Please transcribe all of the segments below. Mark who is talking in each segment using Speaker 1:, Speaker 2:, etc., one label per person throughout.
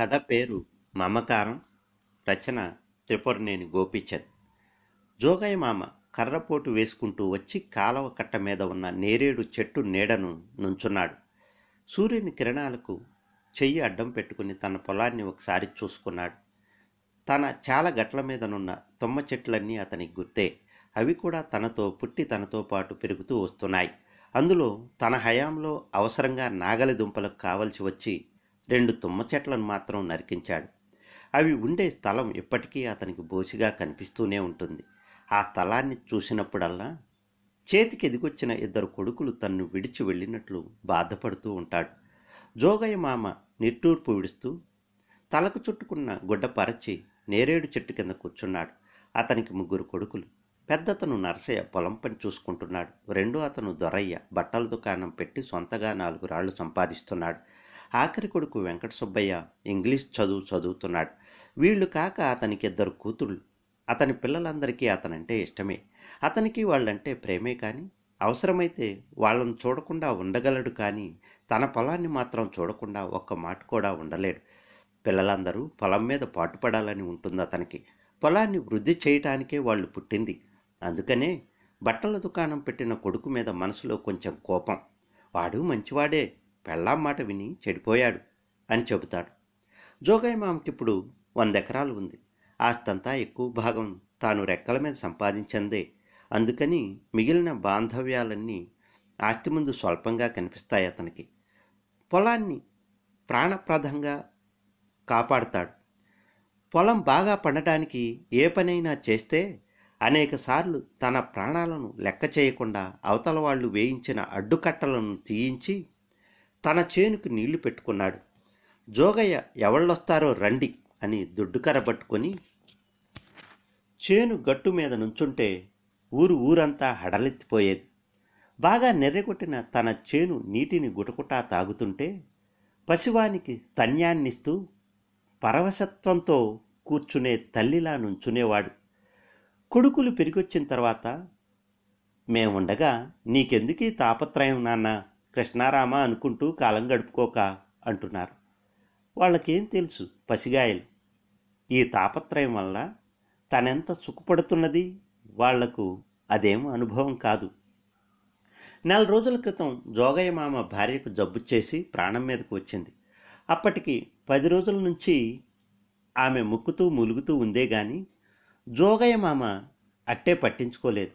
Speaker 1: కథ పేరు మమకారం రచన త్రిపురనేని గోపీచంద్. జోగయ్య మామ కర్రపోటు వేసుకుంటూ వచ్చి కాలవ కట్ట మీద ఉన్న నేరేడు చెట్టు నీడను నుంచున్నాడు. సూర్యుని కిరణాలకు చెయ్యి అడ్డం పెట్టుకుని తన పొలాన్ని ఒకసారి చూసుకున్నాడు. తన చాలా గట్ల మీదనున్న తుమ్మ చెట్లన్నీ అతనికి గుర్తే అవి కూడా తనతో పుట్టి తనతో పాటు పెరుగుతూ వస్తున్నాయి. అందులో తన హయాంలో అవసరంగా నాగలి దుంపలకు కావలసి వచ్చి రెండు తుమ్మ చెట్లను మాత్రం నరికించాడు. అవి ఉండే స్థలం ఇప్పటికీ అతనికి బోసిగా కనిపిస్తూనే ఉంటుంది. ఆ స్థలాన్ని చూసినప్పుడల్లా చేతికి ఎదిగొచ్చిన ఇద్దరు కొడుకులు తన్ను విడిచి వెళ్ళినట్లు బాధపడుతూ ఉంటాడు. జోగయ్య మామ నిట్టూర్పు విడుస్తూ తలకు చుట్టుకున్న గుడ్డ పరచి నేరేడు చెట్టు కింద కూర్చున్నాడు. అతనికి ముగ్గురు కొడుకులు. పెద్దతను నరసయ్య పొలం పని చూసుకుంటున్నాడు. రెండో అతను దొరయ్య బట్టల దుకాణం పెట్టి సొంతగా నాలుగు రాళ్ళు సంపాదిస్తున్నాడు. ఆఖరి కొడుకు వెంకట సుబ్బయ్య ఇంగ్లీష్ చదువు చదువుతున్నాడు. వీళ్ళు కాక అతనికి ఇద్దరు కూతుళ్ళు. అతని పిల్లలందరికీ అతనంటే ఇష్టమే. అతనికి వాళ్ళంటే ప్రేమే కానీ అవసరమైతే వాళ్ళను చూడకుండా ఉండగలడు కానీ తన పొలాన్ని మాత్రం చూడకుండా ఒక్క మాట కూడా ఉండలేడు. పిల్లలందరూ పొలం మీద పాటుపడాలని ఉంటుంది అతనికి. పొలాన్ని వృద్ధి చేయటానికే వాళ్ళు పుట్టింది. అందుకనే బట్టల దుకాణం పెట్టిన కొడుకు మీద మనసులో కొంచెం కోపం. వాడు మంచివాడే. పెళ్ళాం మాట విని చెడిపోయాడు అని చెబుతాడు. జోగయ్య మామకిప్పుడు వంద ఎకరాలు ఉంది. ఆస్తంతా ఎక్కువ భాగం తాను రెక్కల మీద సంపాదించిందే. అందుకని మిగిలిన బాంధవ్యాలన్నీ ఆస్తి ముందు స్వల్పంగా కనిపిస్తాయి అతనికి. పొలాన్ని ప్రాణప్రదంగా కాపాడుతాడు. పొలం బాగా పండటానికి ఏ పనైనా చేస్తే అనేకసార్లు తన ప్రాణాలను లెక్క చేయకుండా అవతల వాళ్ళు వేయించిన అడ్డుకట్టలను తీయించి తన చేనుకు నీళ్ళు పెట్టుకున్నాడు. జోగయ్య ఎవళ్ళొస్తారో రండి అని దొడ్డుకర పట్టుకొని చేను గట్టు మీద నుంచుంటే ఊరు ఊరంతా హడలెత్తిపోయేది. బాగా నెర్రెగొట్టిన తన చేను నీటిని గుటకుటా తాగుతుంటే పశువానికి తన్యాన్నిస్తూ పరవశత్వంతో కూర్చునే తల్లిలా నుంచునేవాడు. కొడుకులు పెరిగొచ్చిన తర్వాత మేముండగా నీకెందుకీ తాపత్రయం నాన్న? కృష్ణారామ అనుకుంటూ కాలం గడుపుకోక అంటున్నారు. వాళ్ళకేం తెలుసు? పసిగాయలు. ఈ తాపత్రయం వల్ల తనెంత సుఖపడుతున్నది? వాళ్ళకు అదేం అనుభవం కాదు. నెల రోజుల క్రితం జోగయ్య మామ భార్యకు జబ్బు చేసి ప్రాణం మీదకు వచ్చింది. అప్పటికి పది రోజుల నుంచి ఆమె ముక్కుతూ ములుగుతూ ఉందే గాని జోగయ్య మామ అట్టే పట్టించుకోలేదు.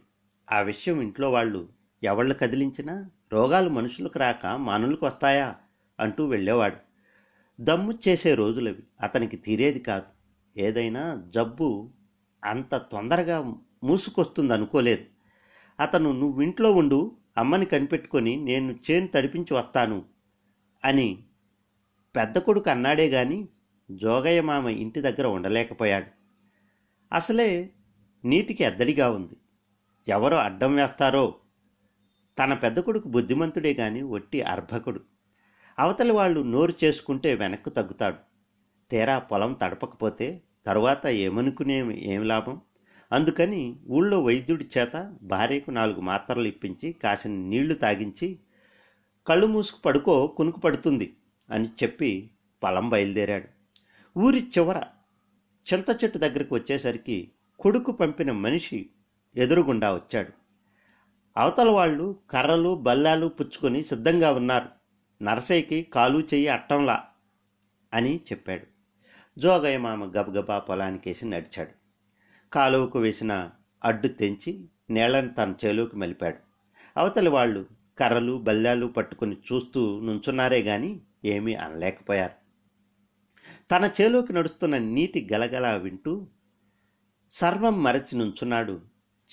Speaker 1: ఆ విషయం ఇంట్లో వాళ్ళు ఎవళ్ళు కదిలించినా రోగాలు మనుషులకు రాక మానులకు వస్తాయా అంటూ వెళ్ళేవాడు. దమ్ము చేసే రోజులవి. అతనికి తీరేది కాదు. ఏదైనా జబ్బు అంత తొందరగా మూసుకొస్తుంది అనుకోలేదు అతను నువ్వింట్లో ఉండు అమ్మని కనిపెట్టుకొని నేను చేను తడిపించి వస్తాను అని పెద్ద కొడుకు అన్నాడే గాని జోగయ్య మామ ఇంటి దగ్గర ఉండలేకపోయాడు. అసలే నీటికి ఎద్దడిగా ఉంది. ఎవరు అడ్డం వేస్తారో తన పెద్ద కొడుకు బుద్ధిమంతుడే గాని ఒట్టి అర్భకుడు. అవతలి వాళ్ళు నోరు చేసుకుంటే వెనక్కు తగ్గుతాడు. తీరా పొలం తడపకపోతే తరువాత ఏమనుకునే ఏమి లాభం? అందుకని ఊళ్ళో వైద్యుడి చేత భార్యకు నాలుగు మాత్రలు ఇప్పించి కాసిన నీళ్ళు తాగించి కళ్ళు మూసుకు పడుకో కునుకు పడుతుంది అని చెప్పి పొలం బయలుదేరాడు. ఊరి చివర చింత చెట్టు దగ్గరకు వచ్చేసరికి కొడుకు పంపిన మనిషి ఎదురుగుండా వచ్చాడు. అవతల వాళ్ళు కర్రలు బల్లాలు పుచ్చుకొని సిద్ధంగా ఉన్నారు. నరసయ్యకి కాలు చెయ్యి అట్టంలా అని చెప్పాడు. జోగయ్య మామ గబగబా పొలానికేసి నడిచాడు. కాలువకు వేసిన అడ్డు తెంచి నీళ్ళని తన చేలోకి మలిపాడు. అవతలి వాళ్ళు కర్రలు బల్లాలు పట్టుకుని చూస్తూ నుంచున్నారే గాని ఏమీ అనలేకపోయారు. తన చేలోకి నడుస్తున్న నీటి గలగల వింటూ సర్వం మరచి నుంచున్నాడు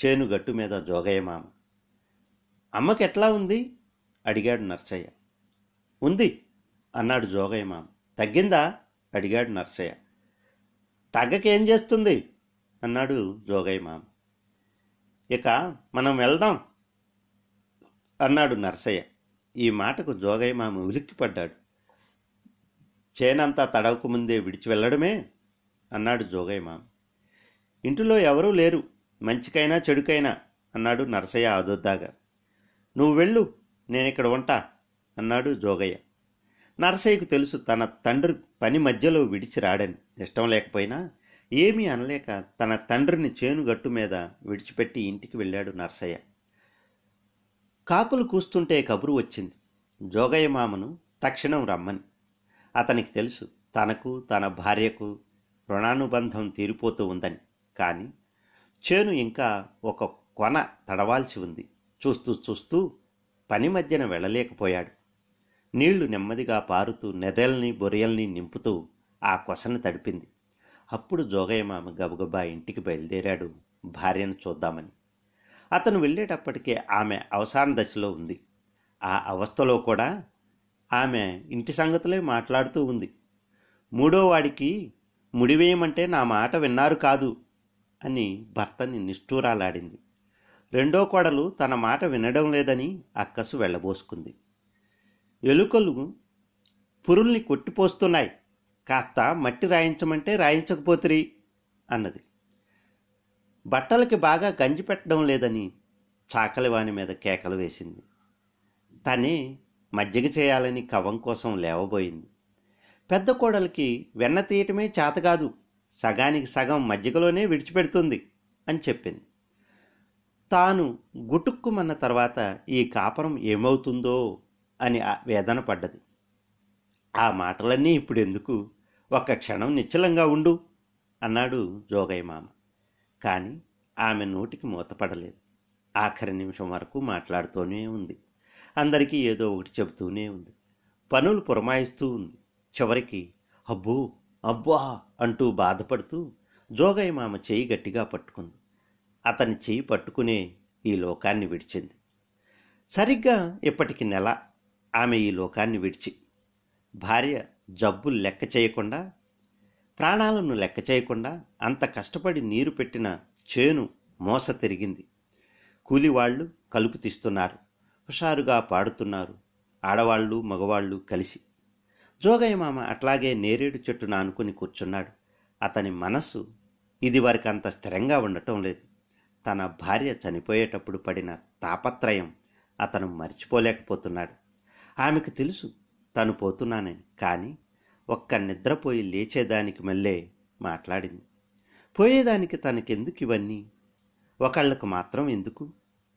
Speaker 1: చేను గట్టు మీద జోగయ్య మామ. అమ్మకి ఎట్లా ఉంది? అడిగాడు నర్సయ్య. ఉంది అన్నాడు జోగయ్య మామ. తగ్గిందా? అడిగాడు నర్సయ్య. తగ్గకేం చేస్తుంది? అన్నాడు జోగయ్య మామ. ఇక మనం వెళ్దాం అన్నాడు నర్సయ్య. ఈ మాటకు జోగయ్య మామ ఉలిక్కిపడ్డాడు. చేనంతా తడవకు ముందే విడిచి వెళ్ళడమే అన్నాడు జోగయ్య మామ. ఇంటిలో ఎవరూ లేరు మంచికైనా చెడుకైనా అన్నాడు నరసయ్య ఆదొద్దాగా. నువ్వు వెళ్ళు నేను ఇక్కడ ఉంటా అన్నాడు జోగయ్య. నరసయ్యకు తెలుసు తన తండ్రి పని మధ్యలో విడిచి రాడని ఇష్టం లేకపోయినా ఏమీ అనలేక తన తండ్రిని చేను గట్టు మీద విడిచిపెట్టి ఇంటికి వెళ్ళాడు నరసయ్య. కాకులు కూస్తుంటే కబురు వచ్చింది. జోగయ్య మామను తక్షణం రమ్మని. అతనికి తెలుసు తనకు తన భార్యకు రుణానుబంధం తీరిపోతూ ఉందని. కానీ చేను ఇంకా ఒక కొన తడవాల్సి ఉంది. చూస్తూ చూస్తూ పని మధ్యన వెళ్ళలేకపోయాడు. నీళ్ళు నెమ్మదిగా పారుతూ నెర్రెల్ని బొరియల్ని నింపుతూ ఆ కొసను తడిపింది. అప్పుడు జోగయ్య మామ గబగబా ఇంటికి బయలుదేరాడు భార్యను చూద్దామని. అతను వెళ్ళేటప్పటికే ఆమె అవసాన దశలో ఉంది. ఆ అవస్థలో కూడా ఆమె ఇంటి సంగతులే మాట్లాడుతూ ఉంది. మూడో వాడికి ముడివేయమంటే నా మాట విన్నారు కాదు అని భర్తని నిష్ఠూరాలాడింది. రెండో కోడలు తన మాట వినడం లేదని అక్కసు వెళ్ళబోసుకుంది. ఎలుకలు పురుల్ని కొట్టిపోస్తున్నాయి. కాస్త మట్టి రాయించమంటే రాయించకపోతిరి అన్నది. బట్టలకి బాగా గంజి పెట్టడం లేదని చాకలివాని మీద కేకలు వేసింది. తనే మజ్జిగ చేయాలని కవం కోసం లేవబోయింది. పెద్ద కోడలికి వెన్న తీయటమే చేతకాదు సగానికి సగం మజ్జిగలోనే విడిచిపెడుతుంది అని చెప్పింది. తాను గుటుక్కుమన్న తర్వాత ఈ కాపురం ఏమవుతుందో అని వేదన పడ్డది. ఆ మాటలన్నీ ఇప్పుడు ఎందుకు ఒక్క క్షణం నిశ్చలంగా ఉండు అన్నాడు జోగయ్య మామ. కానీ ఆమె నోటికి మూతపడలేదు. ఆఖరి నిమిషం వరకు మాట్లాడుతూనే ఉంది. అందరికీ ఏదో ఒకటి చెబుతూనే ఉంది. పనులు పురమాయిస్తూ ఉంది. చివరికి అబ్బో అబ్బా అంటూ బాధపడుతూ జోగయ్య మామ చేయి గట్టిగా పట్టుకుంది. అతని చేయి పట్టుకునే ఈ లోకాన్ని విడిచింది. సరిగ్గా ఇప్పటికి నెల ఆమె ఈ లోకాన్ని విడిచి భార్య జబ్బులు లెక్క చేయకుండా ప్రాణాలను లెక్క చేయకుండా అంత కష్టపడి నీరు పెట్టిన చేను మోస తిరిగింది. కూలివాళ్ళు కలుపు తీస్తున్నారు హుషారుగా పాడుతున్నారు ఆడవాళ్ళు మగవాళ్ళు కలిసి. జోగయ్య మామ అట్లాగే నేరేడు చెట్టును అనుకుని కూర్చున్నాడు. అతని మనస్సు ఇది అంత స్థిరంగా ఉండటం లేదు. తన భార్య చనిపోయేటప్పుడు పడిన తాపత్రయం అతను మర్చిపోలేకపోతున్నాడు. ఆమెకు తెలుసు తను పోతున్నానని. కానీ ఒక్క నిద్రపోయి లేచేదానికి మళ్ళీ మాట్లాడింది. పోయేదానికి తనకెందుకు ఇవన్నీ? ఒకళ్ళకు మాత్రం ఎందుకు?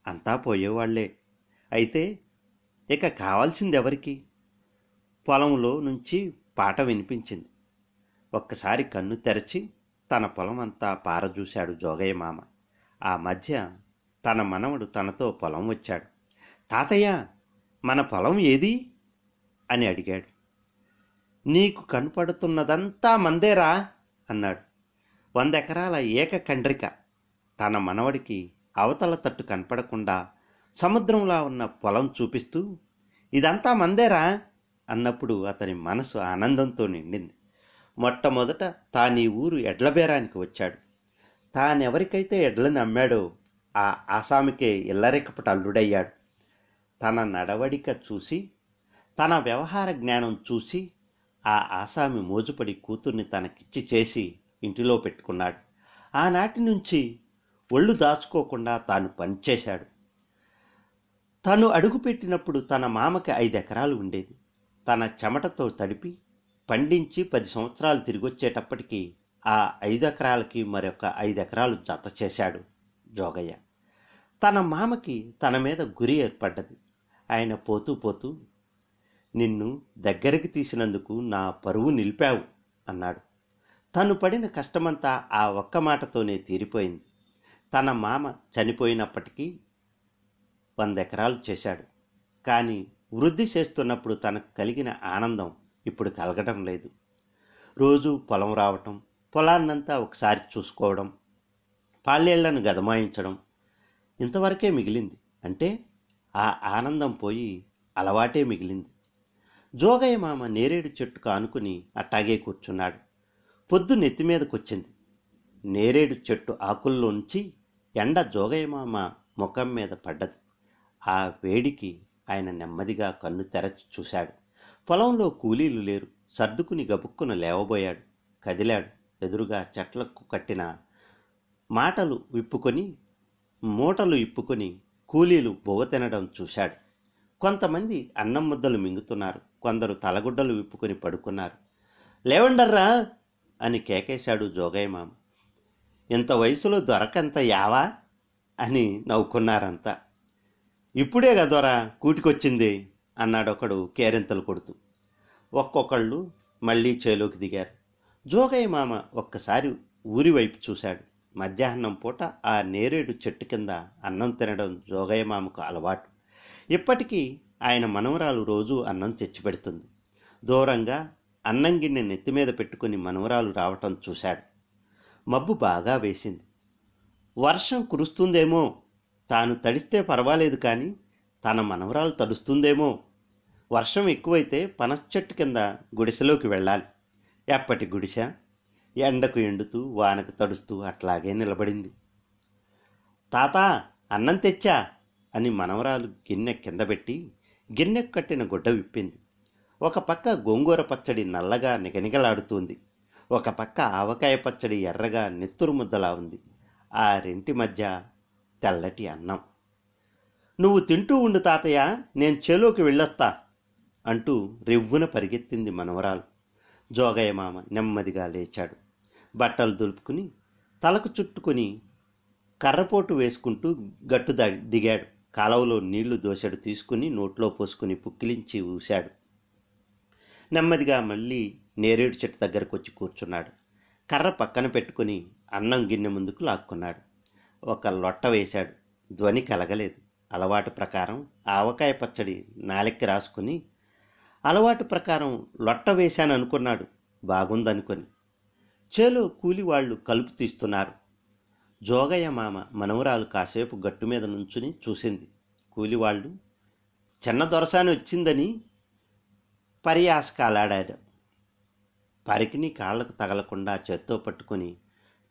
Speaker 1: అంతా పోయేవాళ్ళే. అయితే ఇక కావాల్సింది ఎవరికి పొలంలో నుంచి పాట వినిపించింది. ఒక్కసారి కన్ను తెరచి తన పొలం అంతా పారజూశాడు జోగయ్య మామ. ఆ మధ్య తన మనవడు తనతో పొలం వచ్చాడు. తాతయ్య మన పొలం ఏది? అని అడిగాడు. నీకు కనపడుతున్నదంతా మందేరా? అన్నాడు. వంద ఎకరాల ఏక కండ్రిక. తన మనవడికి అవతల తట్టు కనపడకుండా సముద్రంలా ఉన్న పొలం చూపిస్తూ ఇదంతా మందేరా? అన్నప్పుడు అతని మనసు ఆనందంతో నిండింది. మొట్టమొదట తానీ ఊరు ఎడ్లబేరానికి వచ్చాడు. తానెవరికైతే ఎడ్లని అమ్మాడో ఆ ఆసామికే ఇల్లరెక్కపట అల్లుడయ్యాడు. తన నడవడిక చూసి తన వ్యవహార జ్ఞానం చూసి ఆ ఆసామి మోజుపడి కూతుర్ని తనకిచ్చి చేసి ఇంటిలో పెట్టుకున్నాడు. ఆనాటి నుంచి ఒళ్ళు దాచుకోకుండా తాను పనిచేశాడు. తను అడుగుపెట్టినప్పుడు తన మామకి ఐదు ఎకరాలు ఉండేది. తన చెమటతో తడిపి పండించి పది సంవత్సరాలు తిరిగొచ్చేటప్పటికీ ఆ ఐదు ఎకరాలకి మరొక ఐదు ఎకరాలు జత చేశాడు జోగయ్య. తన మామకి తన మీద గురి ఏర్పడ్డది. ఆయన పోతూ పోతూ నిన్ను దగ్గరికి తీసినందుకు నా పరువు నిలిపావు అన్నాడు. తను పడిన కష్టమంతా ఆ ఒక్క మాటతోనే తీరిపోయింది. తన మామ చనిపోయినప్పటికీ వందెకరాలు చేశాడు. కానీ వృద్ధి చేస్తున్నప్పుడు తనకు కలిగిన ఆనందం ఇప్పుడు కలగడం లేదు. రోజు పొలం రావటం పొలాన్నంతా ఒకసారి చూసుకోవడం పాళ్ళేళ్ళను గదమాయించడం ఇంతవరకే మిగిలింది. అంటే ఆ ఆనందం పోయి అలవాటే మిగిలింది. జోగయ్య మామ నేరేడు చెట్టుకు ఆనుకుని అట్టాగే కూర్చున్నాడు. పొద్దు నెత్తి మీదకొచ్చింది. నేరేడు చెట్టు ఆకుల్లోంచి ఎండ జోగయ్య మామ ముఖం మీద పడ్డది. ఆ వేడికి ఆయన నెమ్మదిగా కన్ను తెరచి చూశాడు. పొలంలో కూలీలు లేరు. సర్దుకుని గబుక్కున లేవబోయాడు. కదిలాడు. ఎదురుగా చెట్లకు కట్టిన మాటలు విప్పుకొని మూటలు ఇప్పుకొని కూలీలు బొవ్వ తినడం చూశాడు. కొంతమంది అన్నం ముద్దలు మింగుతున్నారు. కొందరు తలగుడ్డలు విప్పుకొని పడుకున్నారు. లేవండర్రా అని కేకేశాడు జోగయ్య మామ ఇంత వయసులో దొరకంత యావా? అని నవ్వుకున్నారంతా. ఇప్పుడే కదోరా కూటికొచ్చింది అన్నాడొకడు కేరింతలు కొడుతూ. ఒక్కొక్కళ్ళు మళ్ళీ చేలోకి దిగారు. జోగయ్య మామ ఒక్కసారి ఊరి వైపు చూశాడు. మధ్యాహ్నం పూట ఆ నేరేడు చెట్టు కింద అన్నం తినడం జోగయ్య మామకు అలవాటు. ఇప్పటికీ ఆయన మనవరాలు రోజు అన్నం తెచ్చిపెడుతుంది దూరంగా అన్నం గిన్నె నెత్తి మీద పెట్టుకుని మనవరాలు రావటం చూశాడు. మబ్బు బాగా వేసింది. వర్షం కురుస్తుందేమో తాను తడిస్తే పర్వాలేదు కానీ తన మనవరాలు తడుస్తుందేమో. వర్షం ఎక్కువైతే పనశ్చెట్టు కింద గుడిసెలోకి వెళ్ళాలి. ఎప్పటి గుడిసె? ఎండకు ఎండుతూ వానకు తడుస్తూ అట్లాగే నిలబడింది. తాత అన్నం తెచ్చా? అని మనవరాలు గిన్నె కింద పెట్టి గిన్నెకు కట్టిన గుడ్డ విప్పింది. ఒక పక్క గోంగూర పచ్చడి నల్లగా నిగనిగలాడుతుంది. ఒక పక్క ఆవకాయ పచ్చడి ఎర్రగా నెత్తురు ముద్దలా ఉంది. ఆ రెంటి మధ్య తెల్లటి అన్నం. నువ్వు తింటూ ఉండు తాతయ్య నేను చేలోకి వెళ్ళొస్తా అంటూ రివ్వున పరిగెత్తింది మనవరాలు. జోగయ్య మామ నెమ్మదిగా లేచాడు. బట్టలు దులుపుకుని తలకు చుట్టుకుని కర్రపోటు వేసుకుంటూ గట్టు దిగాడు. కాలవలో నీళ్ళు దోశడు తీసుకుని నోట్లో పోసుకుని పుక్కిలించి ఊశాడు. నెమ్మదిగా మళ్ళీ నేరేడు చెట్టు దగ్గరకు వచ్చి కూర్చున్నాడు. కర్ర పక్కన పెట్టుకుని అన్నం గిన్నె ముందుకు లాక్కున్నాడు. ఒక లొట్ట వేశాడు. ధ్వని కలగలేదు. అలవాటు ప్రకారం ఆవకాయ పచ్చడి నాలెక్కి రాసుకుని అలవాటు ప్రకారం లొట్ట వేశాననుకున్నాడు బాగుందనుకొని. చేలో కూలివాళ్ళు కలుపు తీస్తున్నారు. జోగయ్య మామ మనవరాలు కాసేపు గట్టు మీద నుంచుని చూసింది. కూలివాళ్ళు చిన్న దొరసాని వచ్చిందని పరియాసకాలాడాడు పరికిని కాళ్ళకు తగలకుండా చేత్తో పట్టుకుని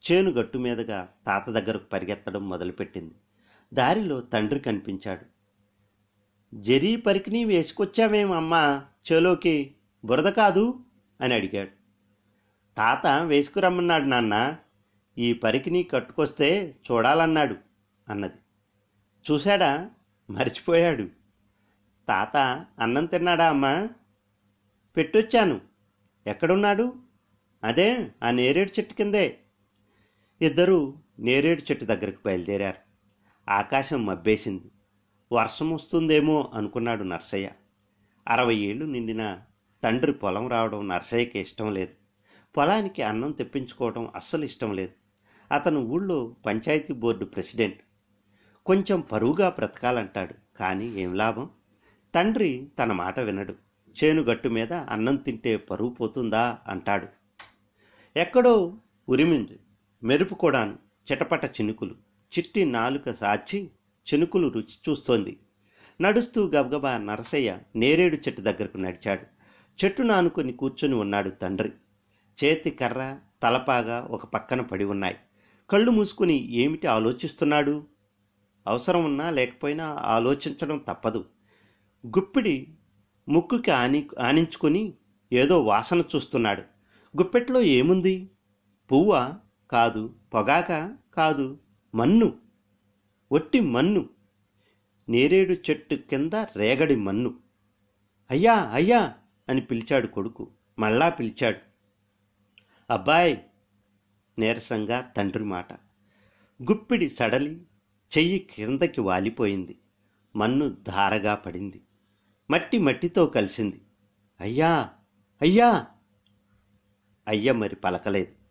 Speaker 1: చేను గట్టు మీదుగా తాత దగ్గరకు పరిగెత్తడం మొదలుపెట్టింది. దారిలో తండ్రి కనిపించాడు. జరీ పరికిని వేసుకొచ్చామేమమ్మా చెలోకి బురద కాదు? అని అడిగాడు. తాత వేసుకురమ్మన్నాడు నాన్న ఈ పరికిని కట్టుకొస్తే చూడాలన్నాడు అన్నది. చూశాడా? మర్చిపోయాడు. తాత అన్నం తిన్నాడా అమ్మా? పెట్టొచ్చాను. ఎక్కడున్నాడు? అదే ఆ నేరేడు చెట్టు కిందే. ఇద్దరూ నేరేడు చెట్టు దగ్గరికి బయలుదేరారు. ఆకాశం మబ్బేసింది. వర్షం వస్తుందేమో అనుకున్నాడు నర్సయ్య. అరవై ఏళ్ళు నిండిన తండ్రి పొలం రావడం నర్సయ్యకి ఇష్టం లేదు. పొలానికి అన్నం తెప్పించుకోవడం అస్సలు ఇష్టం లేదు. అతను ఊళ్ళో పంచాయతీ బోర్డు ప్రెసిడెంట్. కొంచెం పరువుగా బ్రతకాలంటాడు కానీ ఏం లాభం? తండ్రి తన మాట వినడు. చేను గట్టు మీద అన్నం తింటే పరువు పోతుందా? అంటాడు. ఎక్కడో ఉరిమింది మెరుపు కూడాను చిటపట చినుకులు చిట్టి నాలుక సాచి చినుకులు రుచి చూస్తోంది. నడుస్తూ గబగబా నరసయ్య నేరేడు చెట్టు దగ్గరకు నడిచాడు. చెట్టు నానుకొని కూర్చొని ఉన్నాడు తండ్రి. చేతి కర్ర తలపాగా ఒక పక్కన పడి ఉన్నాయి. కళ్ళు మూసుకుని ఏమిటి ఆలోచిస్తున్నాడు? అవసరం ఉన్నా లేకపోయినా ఆలోచించడం తప్పదు. గుప్పిడి ముక్కుకి ఆని ఆనించుకొని ఏదో వాసన చూస్తున్నాడు. గుప్పెట్లో ఏముంది? పువ్వా? కాదు. పొగాక? కాదు. మన్ను? ఒట్టి మన్ను. నేరేడు చెట్టు కింద రేగడి మన్ను. అయ్యా అయ్యా అని పిలిచాడు కొడుకు. మళ్ళా పిలిచాడు. అబ్బాయ్ నీరసంగా తండ్రి మాట. గుప్పిడి సడలి చెయ్యి క్రిందకి వాలిపోయింది. మన్ను ధారగా పడింది. మట్టి మట్టితో కలిసింది. అయ్యా అయ్యా. అయ్య మరి పలకలేదు.